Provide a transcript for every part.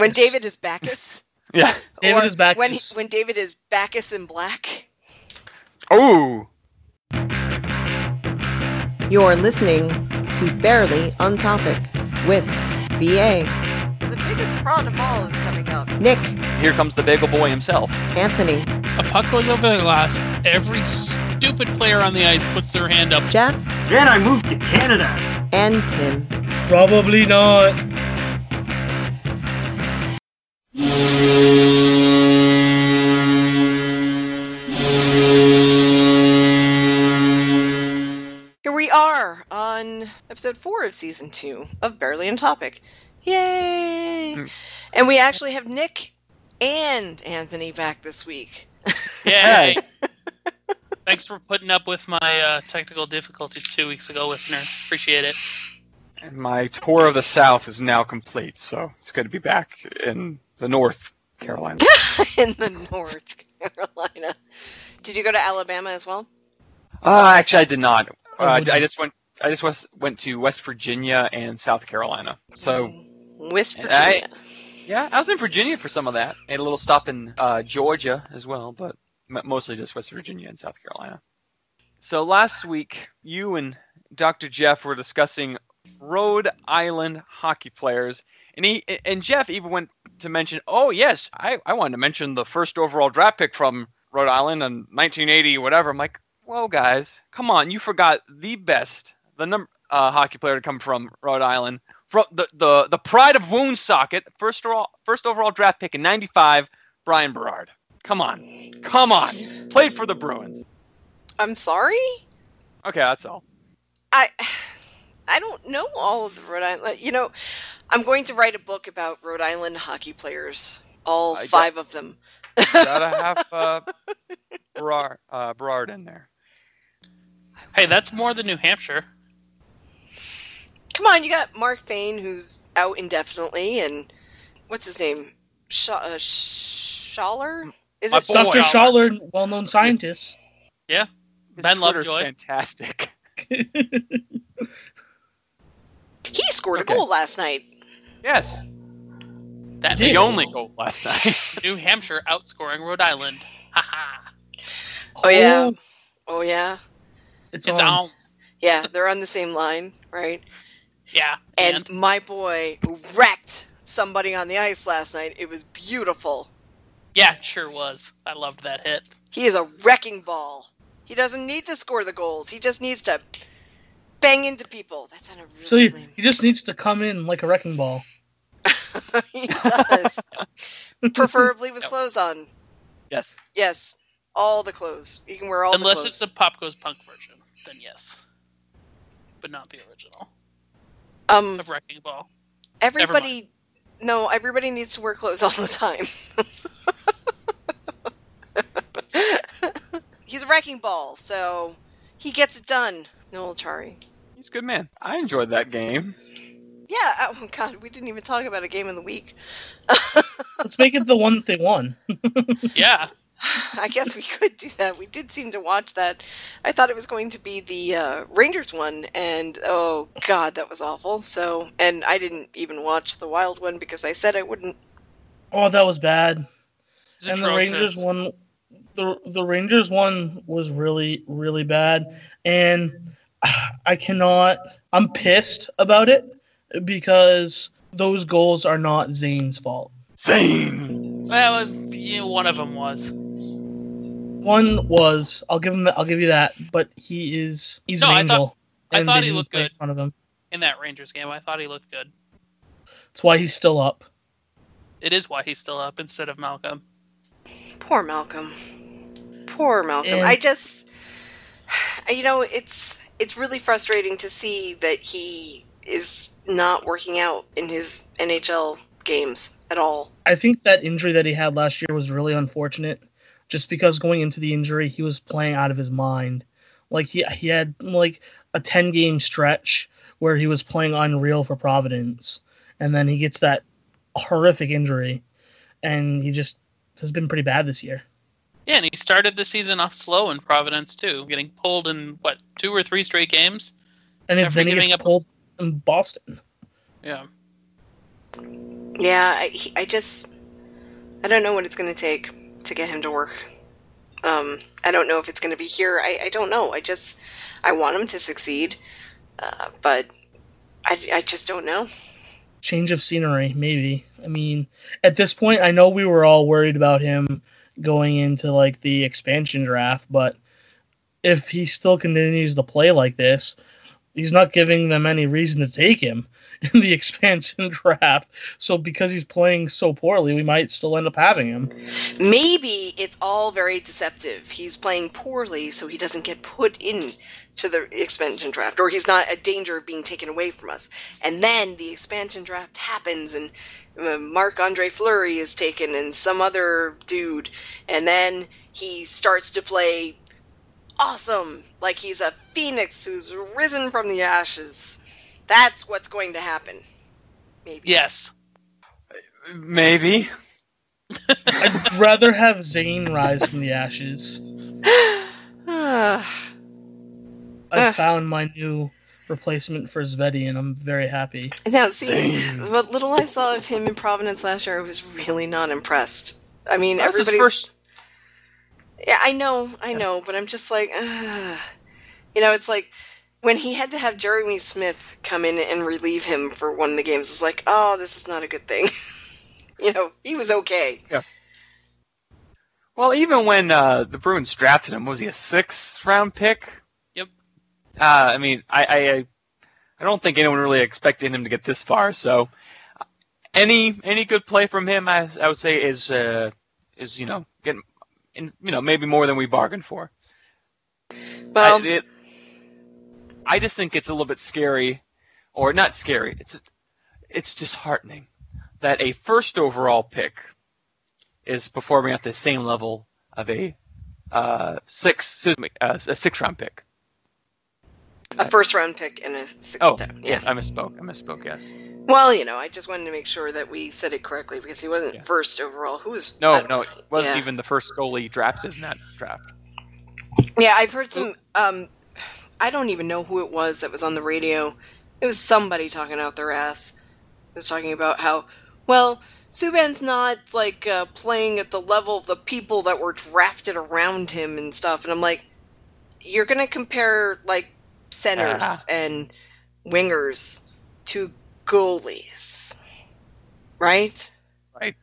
When David is Bacchus. Yeah. David Or is Bacchus. When, he, when David is Bacchus in black. Oh. You're listening to Barely on Topic with BA, The biggest fraud of all is coming up. Nick, Here comes the bagel boy himself. Anthony, A puck goes over the glass. Every stupid player on the ice puts their hand up. Jeff, Then I moved to Canada. and Tim. Probably not. Here we are on episode four of season two of Barely on Topic. Yay! Mm. And we actually have Nick and Anthony back this week. Yay! Thanks for putting up with my uh, technical difficulties two weeks ago, listener. Appreciate it. And my tour of the South is now complete, so it's good to be back in the North Carolina. in the North Carolina. Did you go to Alabama as well? Uh, actually, I did not. Oh, Uh, would I just went. I just was, went to West Virginia and South Carolina. So West And I- Virginia. yeah, I was in Virginia for some of that. Made a little stop in uh, Georgia as well, but mostly just West Virginia and South Carolina. So last week, you and Dr. Jeff were discussing Rhode Island hockey players, and he and Jeff even went to mention, oh yes, I, I wanted to mention the first overall draft pick from Rhode Island in 1980, whatever. I'm like, whoa, guys, come on, you forgot the best, the number uh, hockey player to come from Rhode Island, from the the, the pride of Woonsocket, first overall first overall draft pick in '95, Bryan Berard. Come on, come on, played for the Bruins. I'm sorry? Okay, that's all. I I don't know all of the Rhode Island. You know, I'm going to write a book about Rhode Island hockey players, all I got- five of them. Gotta have uh, Berard, uh, Berard in there. Hey, that's more than New Hampshire. Come on, you got Mark Fain, who's out indefinitely, and what's his name? Sh- uh, Schaller? Is My it? boy. Dr. Schaller, well-known scientist. His Ben Twitter's Lovejoy. fantastic. He scored Okay. a goal last night. Yes, That the only goal last night. New Hampshire outscoring Rhode Island. Haha. Oh yeah. Oh. oh yeah. It's, It's on. on. Yeah, they're on the same line, right? Yeah. And my boy wrecked somebody on the ice last night. It was beautiful. yeah, it sure was. I loved that hit. He is a wrecking ball. He doesn't need to score the goals. He just needs to bang into people. That sounded really So he, lame. he just needs to come in like a wrecking ball. he does. Preferably with Yep. clothes on. yes. Yes. All the clothes. You can wear all the clothes. Unless the it's clothes. the Pop Goes Punk version, then yes. But not the original um of Wrecking Ball. everybody no, everybody needs to wear clothes all the time. He's a wrecking ball, so he gets it done. Noel Acciari. He's a good man. I enjoyed that game. Yeah, oh god, we didn't even talk about a game of the week. Let's make it the one that they won. Yeah. I guess we could do that. We did seem to watch that. I thought it was going to be the uh, Rangers one, and oh god, that was awful. So, and I didn't even watch the Wild one because I said I wouldn't. Oh, that was bad. It's and the. Rangers one, the the Rangers one was really really bad, and I cannot. I'm pissed about it because those goals are not Zane's fault. Zane. Well, yeah, one of them was. One was I'll give him I'll give you that, but he is he's No, an I thought- angel. I thought he looked play in good. front of him. In that Rangers game, I thought he looked good. That's why he's still up. It is why he's still up instead of Malcolm. Poor Malcolm. Poor Malcolm. And- I just, you know, it's it's really frustrating to see that he is not working out in his NHL games at all. I think that injury that he had last year was really unfortunate, just because going into the injury he was playing out of his mind. Like he he had like a ten game stretch where he was playing unreal for Providence, and then he gets that horrific injury, and he just has been pretty bad this year. Yeah, and he started the season off slow in Providence too, getting pulled in what two or three straight games. And if After then he giving gets up- pulled in Boston. Yeah, Yeah, I, I just I don't know what it's going to take to get him to work. Um, I don't know if it's going to be here. I, I don't know. I just I want him to succeed, uh, but I, I just don't know. Change of scenery, maybe. I mean, at this point, I know we were all worried about him going into like the expansion draft, but if he still continues to play like this, he's not giving them any reason to take him in the expansion draft. So because he's playing so poorly, we might still end up having him. Maybe it's all very deceptive. He's playing poorly, so he doesn't get put in to the expansion draft, or he's not a danger of being taken away from us. And then the expansion draft happens, and uh, Marc Andre Fleury is taken, and some other dude, and then he starts to play awesome, like he's a phoenix who's risen from the ashes. That's what's going to happen. Maybe. Yes. Maybe. I'd rather have Zane rise from the ashes. I found my new replacement for Sveti, and I'm very happy. Now, see, what little I saw of him in Providence last year, I was really not impressed. I mean, That was his everybody's. first- Yeah, I know, I know, but I'm just like, ugh. you know, it's like when he had to have Jeremy Smith come in and relieve him for one of the games. It's like, oh, this is not a good thing. you know, he was okay. Yeah. Well, even when uh, the Bruins drafted him, was he a sixth round pick? Yep. Uh, I mean, I, I I don't think anyone really expected him to get this far. So, any any good play from him, I, I would say is uh, is you know getting you know maybe more than we bargained for. Well, I, it, I just think it's a little bit scary, or not scary. It's it's disheartening that a first overall pick is performing at the same level of a uh, six excuse me, uh, a six round pick. A first round pick and a sixth Oh, down. yes, I misspoke. I misspoke. Yes. Well, you know, I just wanted to make sure that we said it correctly because he wasn't Yeah. first overall. Who was? No, no, it wasn't yeah. even the first goalie drafted in that draft. Yeah, I've heard some. Um, I don't even know who it was that was on the radio. It was somebody talking out their ass. It was talking about how, well, Subban's not like uh, playing at the level of the people that were drafted around him and stuff. And I'm like, you're gonna compare like centers Ah. and wingers to goalies, Right? right?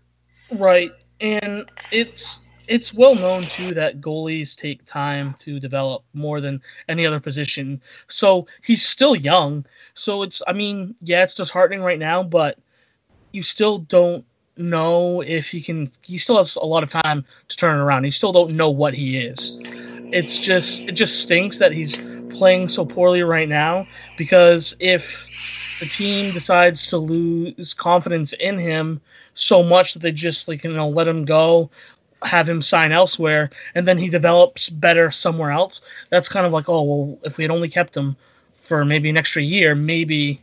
Right, and it's it's well known too that goalies take time to develop more than any other position. So he's still young. So it's I mean, yeah, it's disheartening right now, but you still don't know if he can he still has a lot of time to turn around. He still don't know what he is. It's just it just stinks that he's playing so poorly right now because if the team decides to lose confidence in him so much that they just like you know let him go have him sign elsewhere and then he develops better somewhere else that's kind of like oh well if we had only kept him for maybe an extra year maybe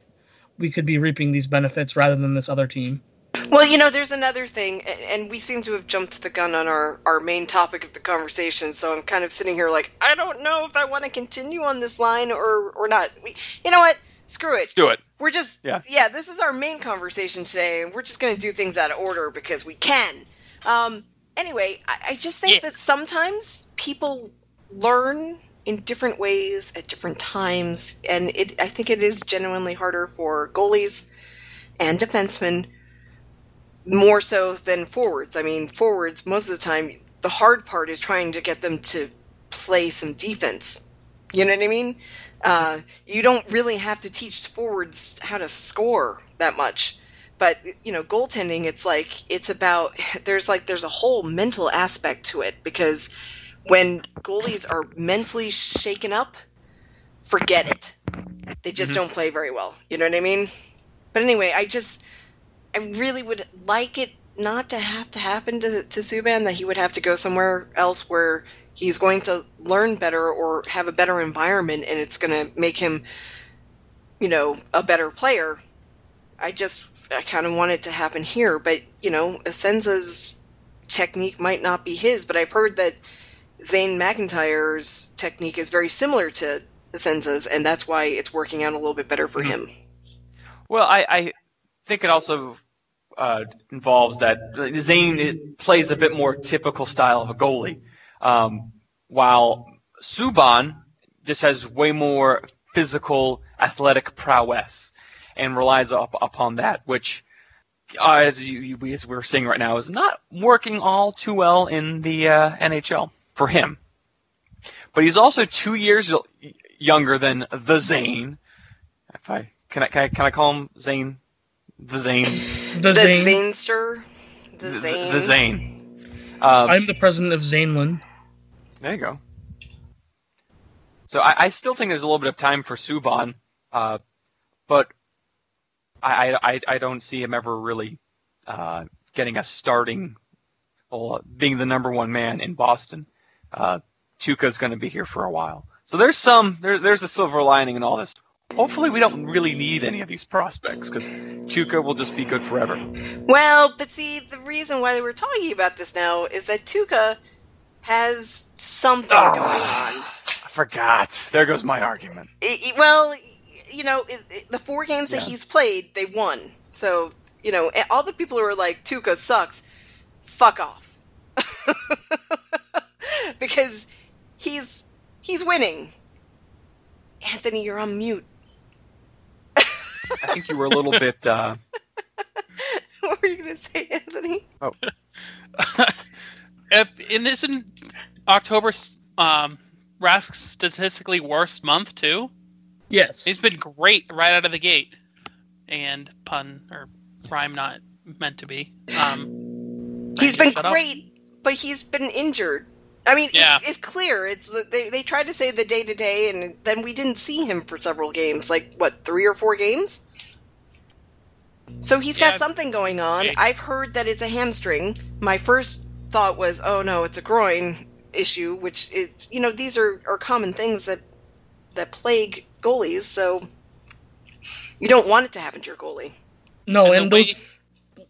we could be reaping these benefits rather than this other team Well, you know, there's another thing, and we seem to have jumped the gun on our, our main topic of the conversation. So I'm kind of sitting here like, I don't know if I want to continue on this line or or not. We, you know what? Screw it. Let's do it. We're just Yeah. yeah. This is our main conversation today, and we're just going to do things out of order because we can. Um. Anyway, I, I just think Yeah. that sometimes people learn in different ways at different times, and it. I think it is genuinely harder for goalies and defensemen more so than forwards. I mean, forwards most of the time the hard part is trying to get them to play some defense. You know what I mean? Uh, you don't really have to teach forwards how to score that much. But you know, goaltending, it's like it's about there's like there's a whole mental aspect to it because when goalies are mentally shaken up, forget it. They just Mhm. don't play very well. You know what I mean? But anyway, I just I really would like it not to have to happen to to Subban that he would have to go somewhere else where he's going to learn better or have a better environment and it's going to make him you know a better player. I just I kind of want it to happen here, but you know, Essensa's technique might not be his, but I've heard that Zane McIntyre's technique is very similar to Essensa's, and that's why it's working out a little bit better for mm-hmm. him. Well, I, I think it also uh, involves that Zane plays a bit more typical style of a goalie, um, while Subban just has way more physical, athletic prowess and relies up, upon that, which, uh, as, you, as we're seeing right now, is not working all too well in the uh, NHL for him. But he's also two years younger than the Zane. If I can, I can I, can I call him Zane? The Zane. The, The Zane. Zanester. The The, Zane. the Zane. Um, I'm the president of Zaneland. There you go. So I, I still think there's a little bit of time for Subban, uh, but I, I, I don't see him ever really uh, getting a starting, well, being the number one man in Boston. Uh, Tuukka's going to be here for a while. So there's some, there's there's a silver lining in all this. Hopefully we don't really need any of these prospects because Tuukka will just be good forever. Well, but see, the reason why we're talking about this now is that Tuukka has something Ah. going on. I forgot. There goes my argument. I- I- well, you know, it, it- the four games that he's played, they won. So, you know, all the people who are like, Tuukka sucks, fuck off. because he's he's winning. Anthony, you're on mute. I think you were a little bit. Uh, what were you going to say, Anthony? if, and isn't October um, Rask's statistically worst month too? Yes. He's been great right out of the gate, and pun or rhyme not meant to be. Um, He's trying been to shut up. great, but he's been injured. I mean, Yeah. it's, it's clear. It's they they tried to say the day to day, and then we didn't see him for several games, like what three or four games. So he's got something going on. Big. I've heard that it's a hamstring. My first thought was, oh no, it's a groin issue, which is you know these are, are common things that that plague goalies. So you don't want it to happen to your goalie. no, And and, the way- those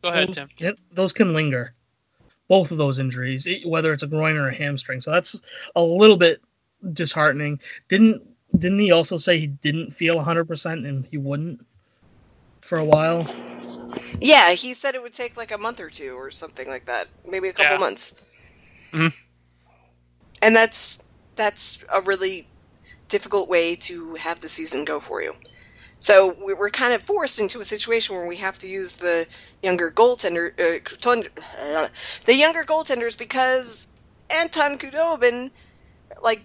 Go ahead, those, Tim. can- those can linger. Both of those injuries, whether it's a groin or a hamstring. So that's a little bit disheartening. Didn't didn't he also say he didn't feel 100% and he wouldn't for a while? Yeah, he said it would take like a month or two or something like that, maybe a couple Yeah. months. Mhm. And that's that's a really difficult way to have the season go for you. So we- we're kind of forced into a situation where we have to use the younger goaltender, uh, uh, the younger goaltenders because Anton Khudobin like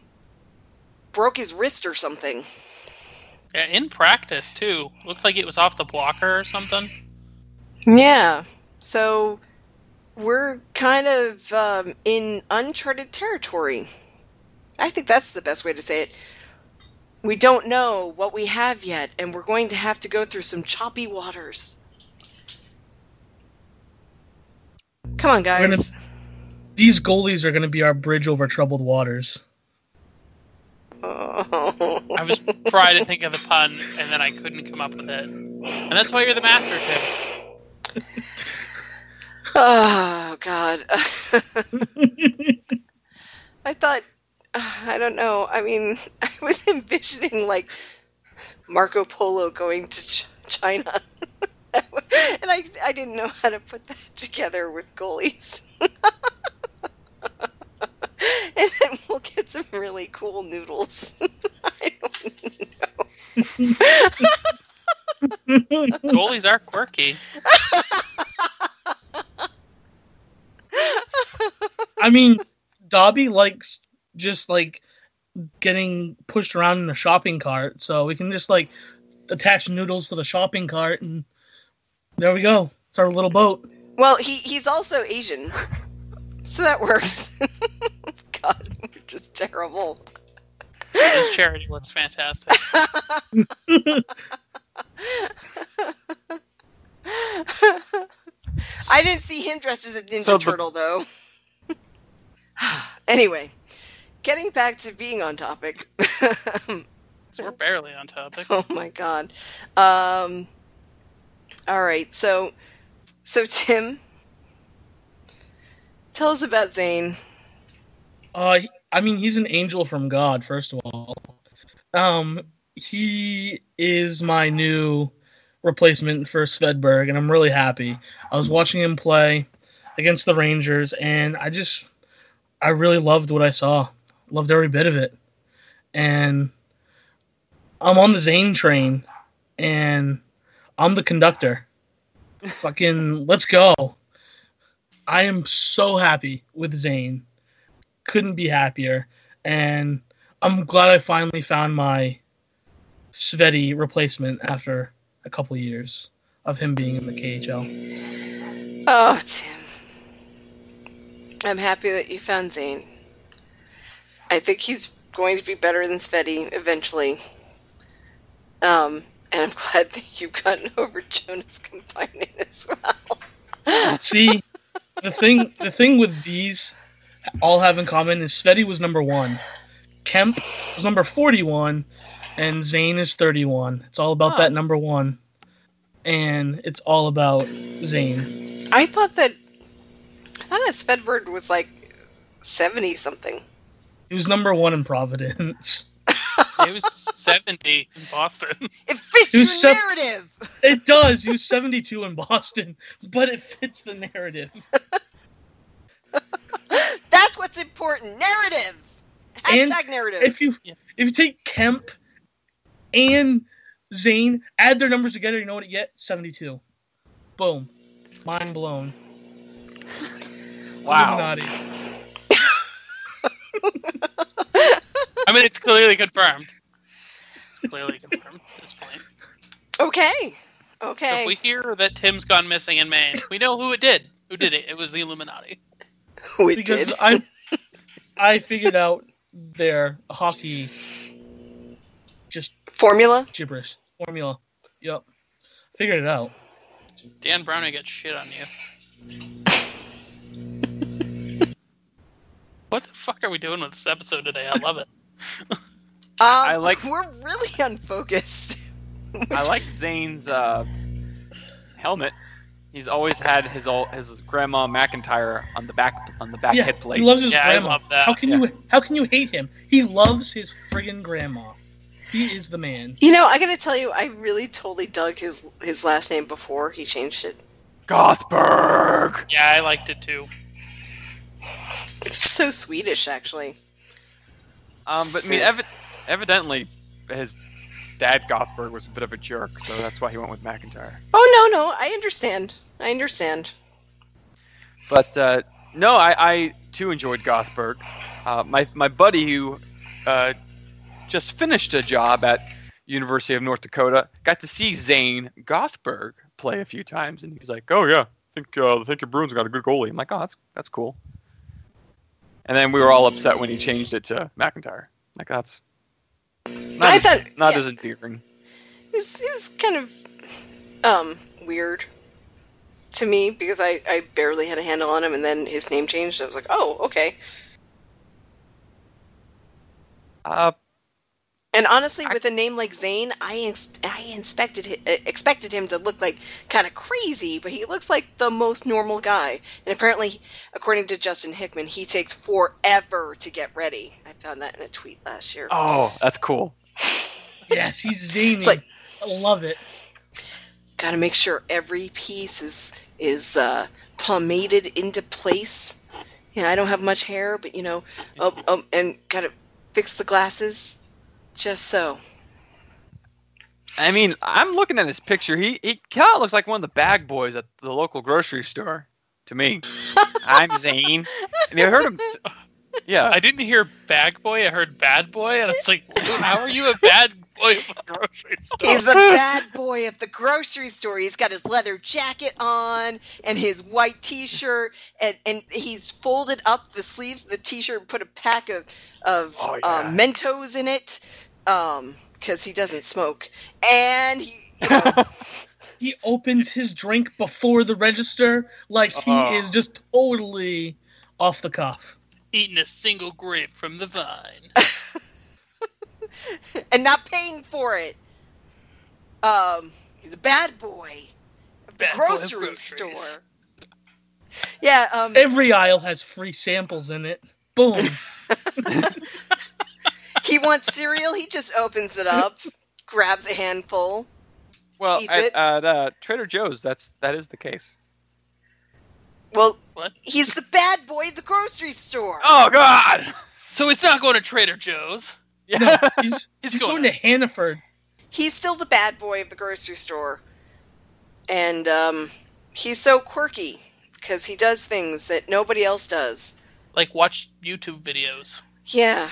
broke his wrist or something. Yeah, in practice too. Looked like it was off the blocker or something. Yeah. So we're kind of um, in uncharted territory. I think that's the best way to say it. We don't know what we have yet, and we're going to have to go through some choppy waters. Come on, gonna- guys. These goalies are going to be our bridge over troubled waters. Oh. I was trying to think of the pun, and then I couldn't come up with it. And that's why you're the master, Tim. Oh, God. I thought, I don't know. I mean, I was envisioning like Marco Polo going to Ch- China. and I, I didn't know how to put that together with goalies. and then we'll get some really cool noodles. I don't know. Goalies are quirky. I mean, Dobby likes just like getting pushed around in a shopping cart, so we can just like attach noodles to the shopping cart, and there we go. It's our little boat. Well, he, he's also Asian. So that works. God, just terrible. His charity looks fantastic. I didn't see him dressed as a Ninja So the- Turtle, though. anyway, getting back to being on topic. So we're barely on topic. oh my god. Um. All right, so, so Tim, tell us about Zane. Uh, I mean, he's an angel from God. First of all, um, he is my new replacement for Svedberg, and I'm really happy. I was watching him play against the Rangers, and I just, I really loved what I saw. Loved every bit of it. And I'm on the Zane train, and I'm the conductor. Fucking, let's go. I am so happy with Zane. Couldn't be happier. And I'm glad I finally found my Sveti replacement after a couple years of him being in the KHL. Oh, Tim. I'm happy that you found Zane. I think he's going to be better than Sveti eventually. Um, and I'm glad that you've gotten over Jonas combining as well. See, the thing the thing with these all have in common is Sveti was number one, Kemp was number forty-one, and Zane is thirty-one. It's all about Oh. that number one, and it's all about Zane. I thought that I thought that Svedberg was like seventy something. He was number one in Providence. It was 70 in Boston. It fits He your was sev- narrative. It does. He was seventy-two in Boston, but it fits the narrative. That's what's important. Narrative. And Hashtag narrative. If you Yeah. if you take Kemp and Zane, add their numbers together, you know what you get? Seventy-two. Boom. Mind blown. Wow. Illuminati. I mean, it's clearly confirmed. It's clearly confirmed at this point. okay. So Okay. if we hear that Tim's gone missing in Maine, we know who it did. Who did it? It was the Illuminati. We because did. I I figured out their hockey just Formula. gibberish formula. Yep. Figured it out. Dan Browning got shit on you. What the fuck are we doing with this episode today? I love it. Um, I like- We're really unfocused. I like Zane's uh, helmet. He's always had his old, his grandma McIntyre on the back on the back yeah, head plate. he loves his Yeah, I grandma. love that. How can you how can you hate him? He loves his friggin' grandma. He is the man. You know, I gotta tell you, I really totally dug his his last name before he changed it. Gothberg. Yeah, I liked it too. It's so Swedish, actually. Um, but I mean, evi- evidently, his dad Gothberg was a bit of a jerk, so that's why he went with McIntyre. Oh no, no, I understand. I understand. But uh, no, I, I too enjoyed Gothberg. Uh, my my buddy who uh, just finished a job at University of North Dakota got to see Zane Gothberg play a few times, and he's like, "Oh yeah, I think uh, I think your Bruins got a good goalie." I'm like, "Oh, that's that's cool." And then we were all upset when he changed it to McIntyre. Like that's not, I as, thought not yeah, as endearing. it was it was kind of um weird to me because I I barely had a handle on him, and then his name changed. I was like, oh, okay. Uh, And honestly, I- with a name like Zane, I ex- I inspected hi- uh, expected him to look like kind of crazy, but he looks like the most normal guy. And apparently, according to Justin Hickman, he takes forever to get ready. I found that in a tweet last year. oh, that's cool. Yes, he's zany. It's like- I love it. Got to make sure every piece is is uh, pomaded into place. Yeah, I don't have much hair, but you know, um, um, and got to fix the glasses, just so. I mean, I'm looking at his picture. He he kind of looks like one of the bag boys at the local grocery store to me. I'm Zane. And you heard him. t- yeah, I didn't hear bag boy, I heard bad boy, and I was like, how are you a bad boy at the grocery store? He's a bad boy at the grocery store. He's got his leather jacket on and his white T-shirt, and, and he's folded up the sleeves of the T-shirt and put a pack of of Oh, uh. Mentos in it, um, because he doesn't smoke. And he, you know, He opens his drink before the register, like he Oh. is just totally off the cuff. Eating a single grape from the vine. and not paying for it. Um, he's a bad boy of the Bad boy of grocery groceries. store. Yeah, um, Every aisle has free samples in it. Boom. he wants cereal. He just opens it up, grabs a handful. Well, eats at, it. at uh, Trader Joe's, that's that is the case. well, What? he's the bad boy of the grocery store. Oh God! So he's not going to Trader Joe's. Yeah. No, he's, He's he's going going to Hannaford. He's still the bad boy of the grocery store, and um, he's so quirky because he does things that nobody else does. Like watch YouTube videos. Yeah.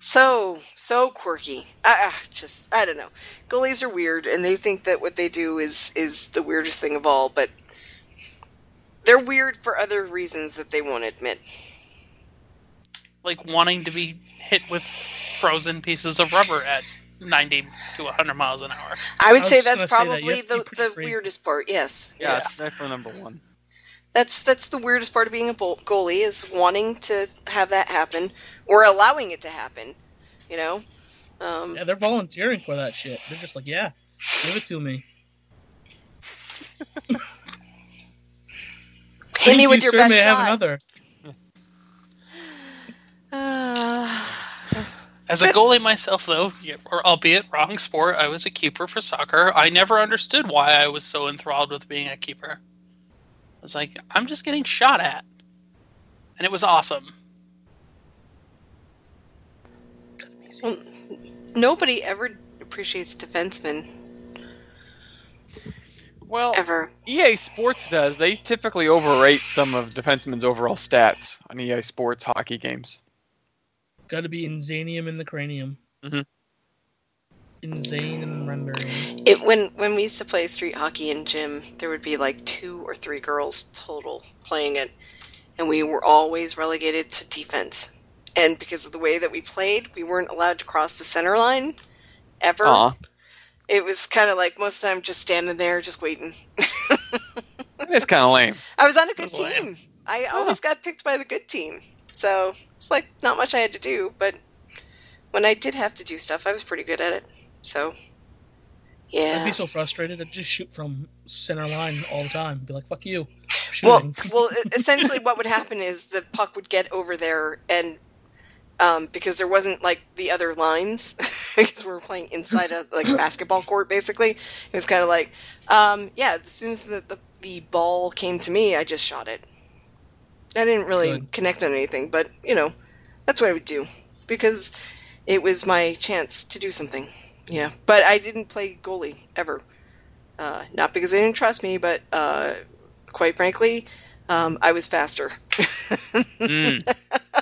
So, so quirky. I, I just, I don't know. Goalies are weird, and they think that what they do is is the weirdest thing of all, but they're weird for other reasons that they won't admit. Like wanting to be hit with frozen pieces of rubber at 90 to 100 miles an hour. I would I say that's gonna say that. probably You have to be the, the free. weirdest part. Yes, Yeah, yes. that's for number one. That's that's the weirdest part of being a bol- goalie is wanting to have that happen or allowing it to happen. You know. Um, Yeah, they're volunteering for that shit. They're just like, yeah, give it to me. hit me with you, your sir. best May I have shot. another? Uh, As a goalie myself, though, or albeit wrong sport, I was a keeper for soccer. I never understood why I was so enthralled with being a keeper. I was like, I'm just getting shot at. And it was awesome. well, nobody ever appreciates defensemen Well, ever. EA Sports says they typically overrate some of defensemen's overall stats on EA Sports hockey games. Got to be insanium in the cranium. Mhm. Insane in the rendering. It when when we used to play street hockey in gym, there would be like two or three girls total playing it, and we were always relegated to defense. And because of the way that we played, we weren't allowed to cross the center line ever. Aw, It was kind of like most of the time just standing there, just waiting. it's kind of lame. I was on a good That's lame. team. I always got picked by the good team. So it's like not much I had to do, but when I did have to do stuff, I was pretty good at it. So yeah. I'd be so frustrated. I'd just shoot from center line all the time. Be like, fuck you. Well, well, essentially, what would happen is the puck would get over there, and um, because there wasn't like the other lines, because we were playing inside a like a basketball court, basically, it was kind of like, um, yeah. As soon as the, the the ball came to me, I just shot it. I didn't really Good. connect on anything, but you know, that's what I would do because it was my chance to do something. Yeah, but I didn't play goalie ever. Uh, not because they didn't trust me, but uh, quite frankly, um, I was faster. Mm.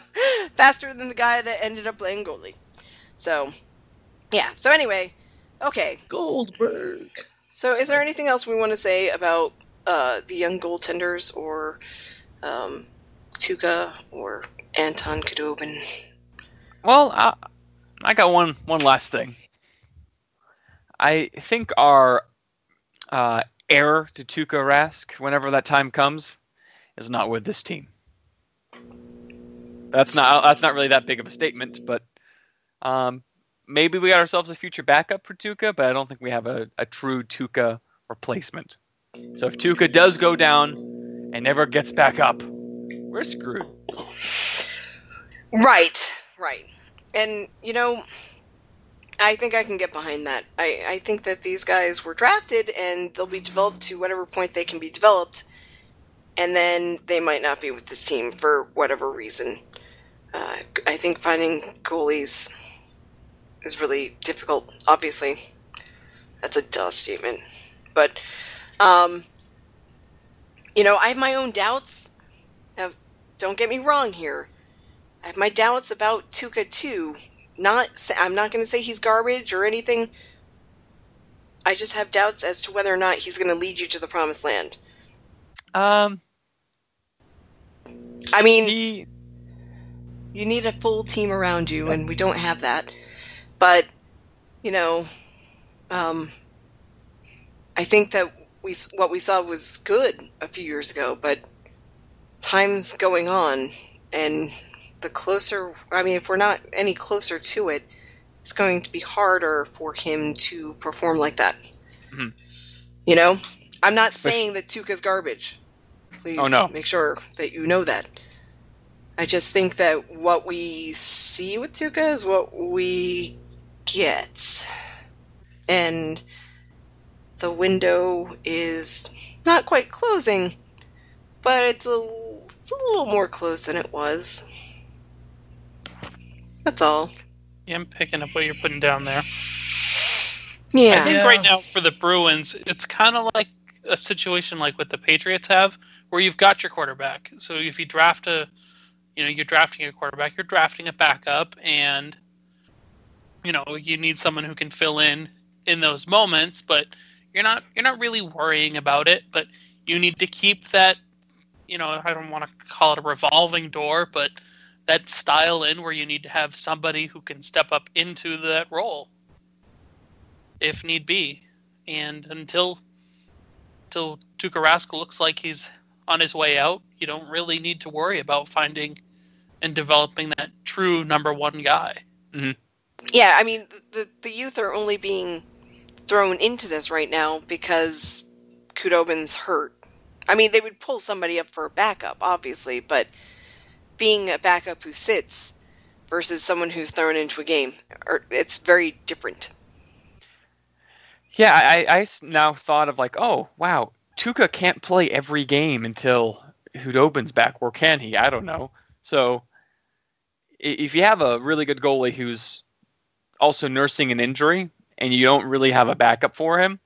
faster than the guy that ended up playing goalie. So, yeah. So, anyway, okay. Goldberg. So, is there anything else we want to say about uh, the young goaltenders or um, Tuukka or Anton Khudobin? Well, I, I got one one last thing. I think our uh, heir to Tuukka Rask, whenever that time comes, is not with this team. That's not that's not really that big of a statement, but um, maybe we got ourselves a future backup for Tuukka, but I don't think we have a, a true Tuukka replacement. So if Tuukka does go down and never gets back up, we're screwed. Right, right. And, you know, I think I can get behind that. I, I think that these guys were drafted and they'll be developed to whatever point they can be developed. And then they might not be with this team for whatever reason. Uh, I think finding goalies is really difficult, obviously. That's a duh statement. But, um, you know, I have my own doubts. Now, don't get me wrong here. I have my doubts about Tuukka too. Not, I'm not going to say he's garbage or anything. I just have doubts as to whether or not he's going to lead you to the promised land. Um, I mean, he you need a full team around you, and we don't have that. But you know, um, I think that we what we saw was good a few years ago, but time's going on, and the closer I mean, if we're not any closer to it, it's going to be harder for him to perform like that. Mhm. You know, I'm not saying that Tuukka's garbage. Please Oh, no. make sure that you know that. I just think that what we see with Tuukka is what we get. And the window is not quite closing, but it's a it's a little more close than it was. That's all. Yeah, I'm picking up what you're putting down there. Yeah. I think Yeah. right now for the Bruins, it's kind of like a situation like what the Patriots have, where you've got your quarterback. So if you draft a, you know, you're drafting a quarterback, you're drafting a backup, and you know you need someone who can fill in in those moments. But you're not you're not really worrying about it. But you need to keep that, you know, I don't want to call it a revolving door, but that style in where you need to have somebody who can step up into that role if need be. And until until Tuukka Rask looks like he's on his way out, you don't really need to worry about finding and developing that true number one guy. Mm-hmm. Yeah, I mean, the the youth are only being thrown into this right now because Khudobin's hurt. I mean, they would pull somebody up for a backup, obviously, but being a backup who sits versus someone who's thrown into a game, or it's very different. Yeah, I now thought of like, oh wow, Tuukka can't play every game until Khudobin's back, or can he? I don't know. So if you have a really good goalie who's also nursing an injury and you don't really have a backup for him,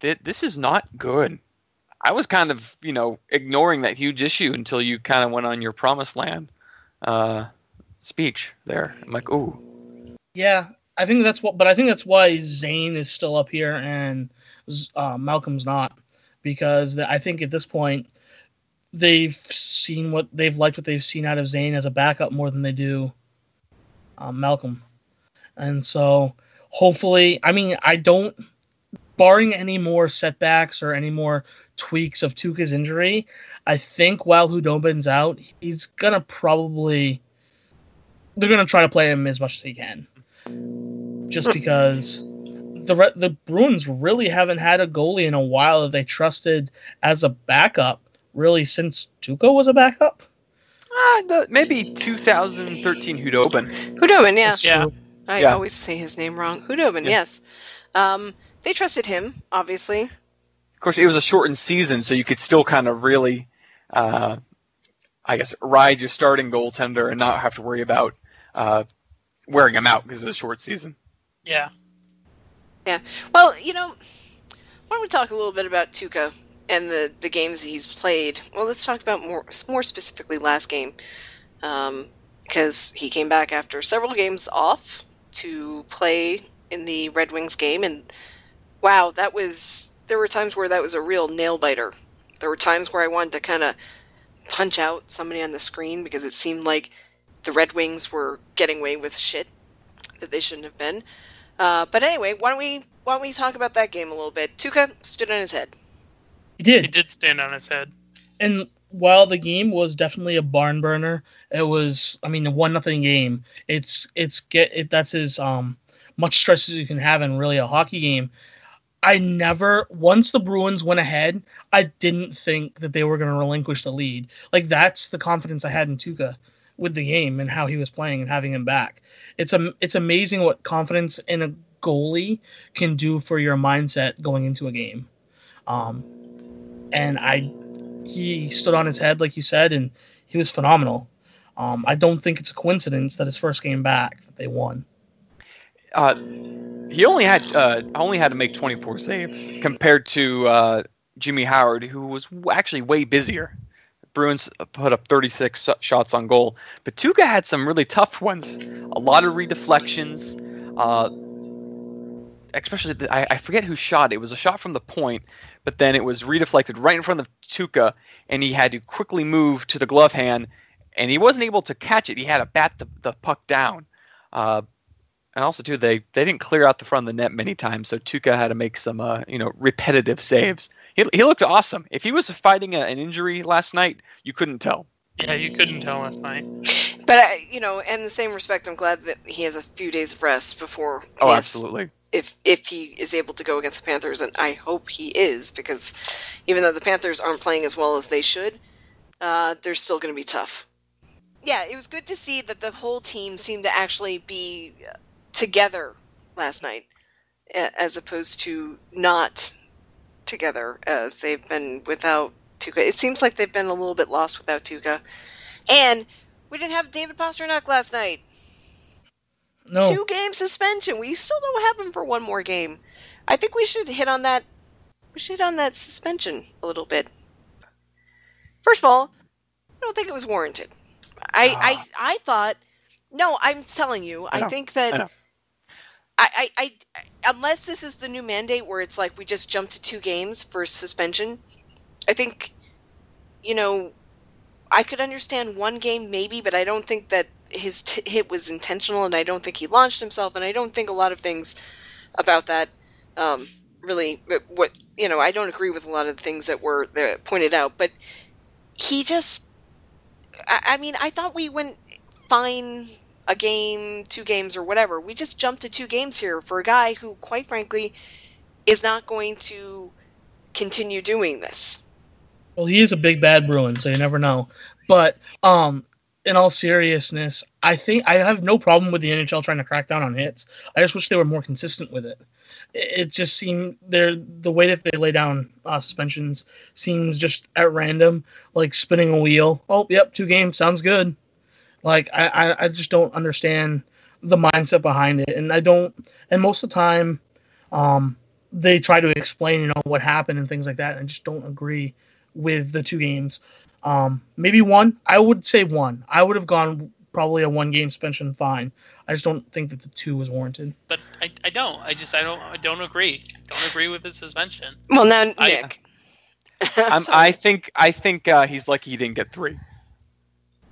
th- this is not good. I was kind of, you know, ignoring that huge issue until you kind of went on your promised land uh, speech there. I'm like, ooh, Yeah, I think that's what, but I think that's why Zane is still up here and uh, Malcolm's not, because I think at this point they've seen what they've liked what they've seen out of Zane as a backup more than they do um, Malcolm, and so hopefully, I mean, I don't, barring any more setbacks or any more tweaks of Tuukka's injury, I think while Khudobin's out, he's gonna probably they're gonna try to play him as much as he can just because the the Bruins really haven't had a goalie in a while that they trusted as a backup really since Tuukka was a backup. ah, the, maybe 2013 Khudobin. Khudobin, yeah. That's Yeah. I Yeah. always say his name wrong. Khudobin, Yeah. yes. Um, they trusted him, obviously. Of course, it was a shortened season, so you could still kind of really, uh, I guess, ride your starting goaltender and not have to worry about uh, wearing him out because it was a short season. Yeah. Yeah. Well, you know, why don't we talk a little bit about Tuukka and the, the games that he's played? Well, let's talk about more more specifically last game, because he came back after several games off to play in the Red Wings game, and wow, that was there were times where that was a real nail biter. There were times where I wanted to kind of punch out somebody on the screen because it seemed like the Red Wings were getting away with shit that they shouldn't have been. Uh, but anyway, why don't we why don't we talk about that game a little bit? Tuukka stood on his head. He did. He did stand on his head. and while the game was definitely a barn burner, it was I mean a one nothing game. It's it's get it that's as um much stress as you can have in really a hockey game. I never once the Bruins went ahead, I didn't think that they were going to relinquish the lead. Like that's the confidence I had in Tuukka with the game and how he was playing and having him back. It's a it's amazing what confidence in a goalie can do for your mindset going into a game. Um, and I he stood on his head like you said and he was phenomenal um, i don't think it's a coincidence that his first game back that they won Uh, he only had uh, only had to make 24 saves compared to uh, Jimmy Howard, who was actually way busier. Bruins put up 36 shots on goal, but Tuukka had some really tough ones. A lot of redeflections. Uh, especially, the, I, I forget who shot. It was a shot from the point, but then it was redeflected right in front of Tuukka, and he had to quickly move to the glove hand, and he wasn't able to catch it. He had to bat the, the puck down. Uh, and also too, they they didn't clear out the front of the net many times, so Tuukka had to make some uh, you know repetitive saves. He, he looked awesome. If he was fighting a, an injury last night, you couldn't tell. Yeah, you couldn't tell last night. But I, you know, in the same respect, I'm glad that he has a few days of rest before. Oh, has- absolutely. If if he is able to go against the Panthers, and I hope he is, because even though the Panthers aren't playing as well as they should, uh, they're still going to be tough. Yeah, it was good to see that the whole team seemed to actually be together last night. as opposed to not together as they've been without Tuukka. It seems like they've been a little bit lost without Tuukka. And we didn't have David Pastrnak last night. No, Two game suspension. We still don't have him for one more game. I think we should hit on that. We should hit on that suspension a little bit. First of all, I don't think it was warranted. I I, I thought. No, I'm telling you. I, I think that. I. I, I, unless this is the new mandate where it's like we just jump to two games for suspension, I think, you know, I could understand one game maybe, but I don't think that his t- hit was intentional, and I don't think he launched himself, and I don't think a lot of things about that um, really what you know. I don't agree with a lot of the things that were there pointed out, but he just, I, I mean, I thought we went fine a game, two games, or whatever. We just jumped to two games here for a guy who, quite frankly, is not going to continue doing this. Well, he is a big bad Bruin, so you never know. But um, in all seriousness, I think I have no problem with the NHL trying to crack down on hits. I just wish they were more consistent with it. It just seemed they're the way that they lay down uh, suspensions seems just at random, like spinning a wheel. Oh, yep, two games sounds good. Like I, I, I just don't understand the mindset behind it, and I don't. And most of the time, um, they try to explain, you know, what happened and things like that, and I just don't agree with the two games. Um, maybe one. I would say one. I would have gone probably a one game suspension fine. I just don't think that the two was warranted. But I, I don't. I just I don't I don't agree. Don't agree with the suspension. Well, now Nick. I'm, I think I think uh, he's lucky he didn't get three.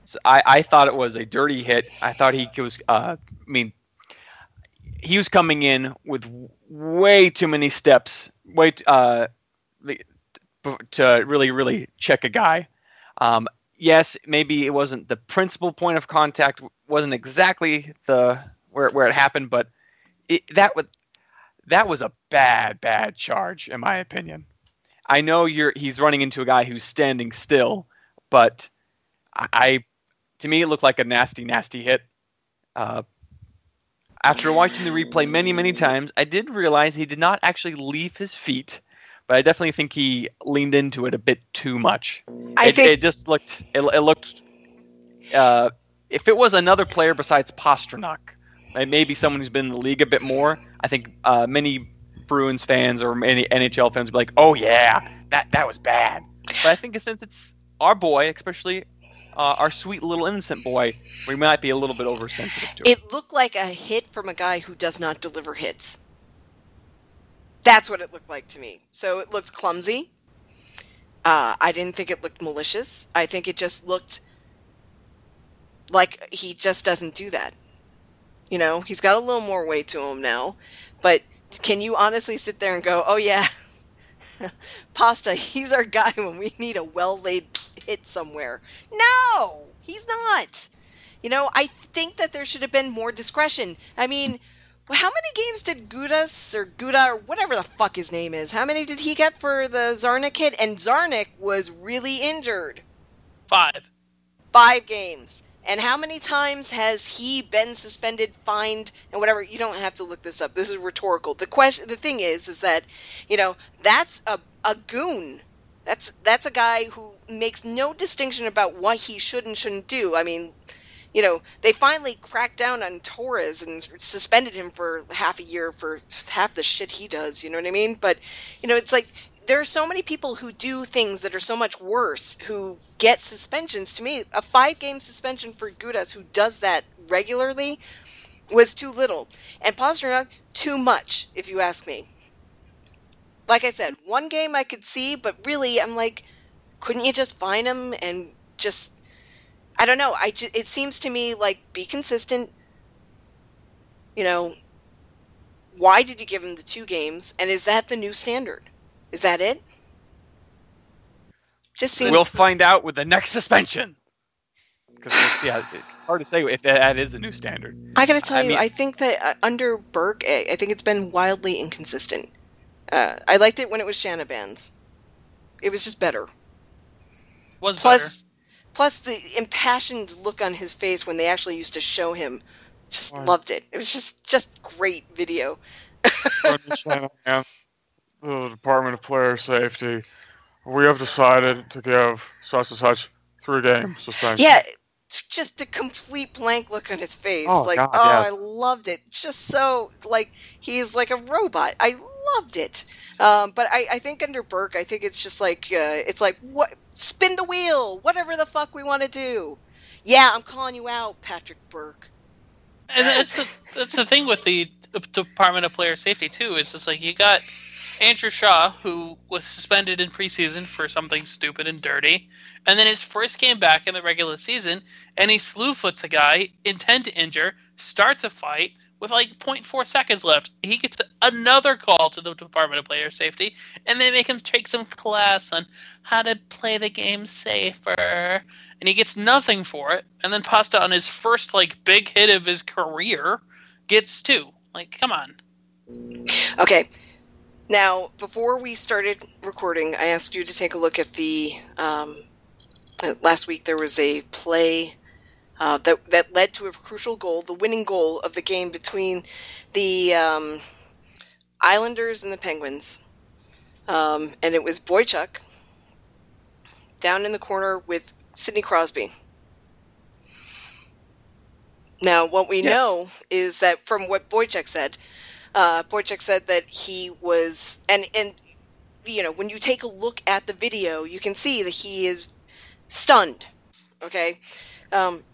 So I, I thought it was a dirty hit. I thought he was. Uh, I mean, he was coming in with way too many steps. Way t- uh, to really really check a guy. Um, yes, maybe it wasn't the principal point of contact. wasn't exactly the where where it happened, but it, that was that was a bad bad charge in my opinion. I know you're he's running into a guy who's standing still, but I to me it looked like a nasty nasty hit. Uh, after watching the replay many many times, I did realize he did not actually leave his feet, but I definitely think he leaned into it a bit too much. I it, think it just looked it, it looked uh, if it was another player besides Pastrnak, maybe someone who's been in the league a bit more, I think uh, many Bruins fans or many NHL fans would be like, "Oh yeah, that that was bad." But I think since it's our boy, especially uh, our sweet little innocent boy, we might be a little bit oversensitive to it. it looked like a hit from a guy who does not deliver hits. That's what it looked like to me. So it looked clumsy. Uh, I didn't think it looked malicious. I think it just looked like he just doesn't do that. You know, he's got a little more weight to him now. But can you honestly sit there and go, oh, yeah, Pasta, he's our guy when we need a well laid hit somewhere? No, he's not. You know, I think that there should have been more discretion. I mean, how many games did Gudas or Guda or whatever the fuck his name is? How many did he get for the Zarnik hit? And Zarnik was really injured. Five. Five games. And how many times has he been suspended, fined, and whatever? You don't have to look this up. This is rhetorical. The question, the thing is, is that you know that's a a goon. That's that's a guy who makes no distinction about what he should and shouldn't do. I mean, you know, they finally cracked down on Torres and suspended him for half a year for half the shit he does. You know what I mean? But you know, it's like there are so many people who do things that are so much worse who get suspensions. To me, a five game suspension for Gudas who does that regularly was too little, and Pastrnak too much, if you ask me. Like I said, one game I could see, but really, I'm like, couldn't you just fine him and just I don't know. I it seems to me like be consistent. You know, why did you give him the two games? And is that the new standard? Is that it? Just seems We'll find out with the next suspension. Because yeah, it's hard to say if that is the new standard. I gotta tell I you, mean- I think that uh, under Burke, I think it's been wildly inconsistent. Uh, I liked it when it was Shanabans. It was just better. Was Plus, plus the impassioned look on his face when they actually used to show him. Just Right. loved it. It was just just great video. Shanahan, the Department of Player Safety, we have decided to give such and such three game suspension. Yeah, just a complete blank look on his face. Oh, like, God, oh, yes. I loved it. Just so like he's like a robot. I loved it. Um, but I, I think under Burke, I think it's just like uh, it's like what spin the wheel, whatever the fuck we want to do. Yeah, I'm calling you out, Patrick Burke. And that's the, that's the thing with the Department of Player Safety too. Is just like you got Andrew Shaw, who was suspended in preseason for something stupid and dirty, and then his first game back in the regular season, and he slew foots a guy, intend to injure, starts a fight with like 0.4 seconds left. He gets another call to the Department of Player Safety, and they make him take some class on how to play the game safer. And he gets nothing for it. And then Pasta on his first like big hit of his career gets two. Like, come on. Okay. Now, before we started recording, I asked you to take a look at the. Um, last week there was a play uh, that that led to a crucial goal, the winning goal of the game between the um, Islanders and the Penguins, um, and it was Boychuk down in the corner with Sidney Crosby. Now, what we Yes. know is that from what Boychuk said, uh, Boychuk said that he was, and and you know, when you take a look at the video, you can see that he is stunned. Okay, um,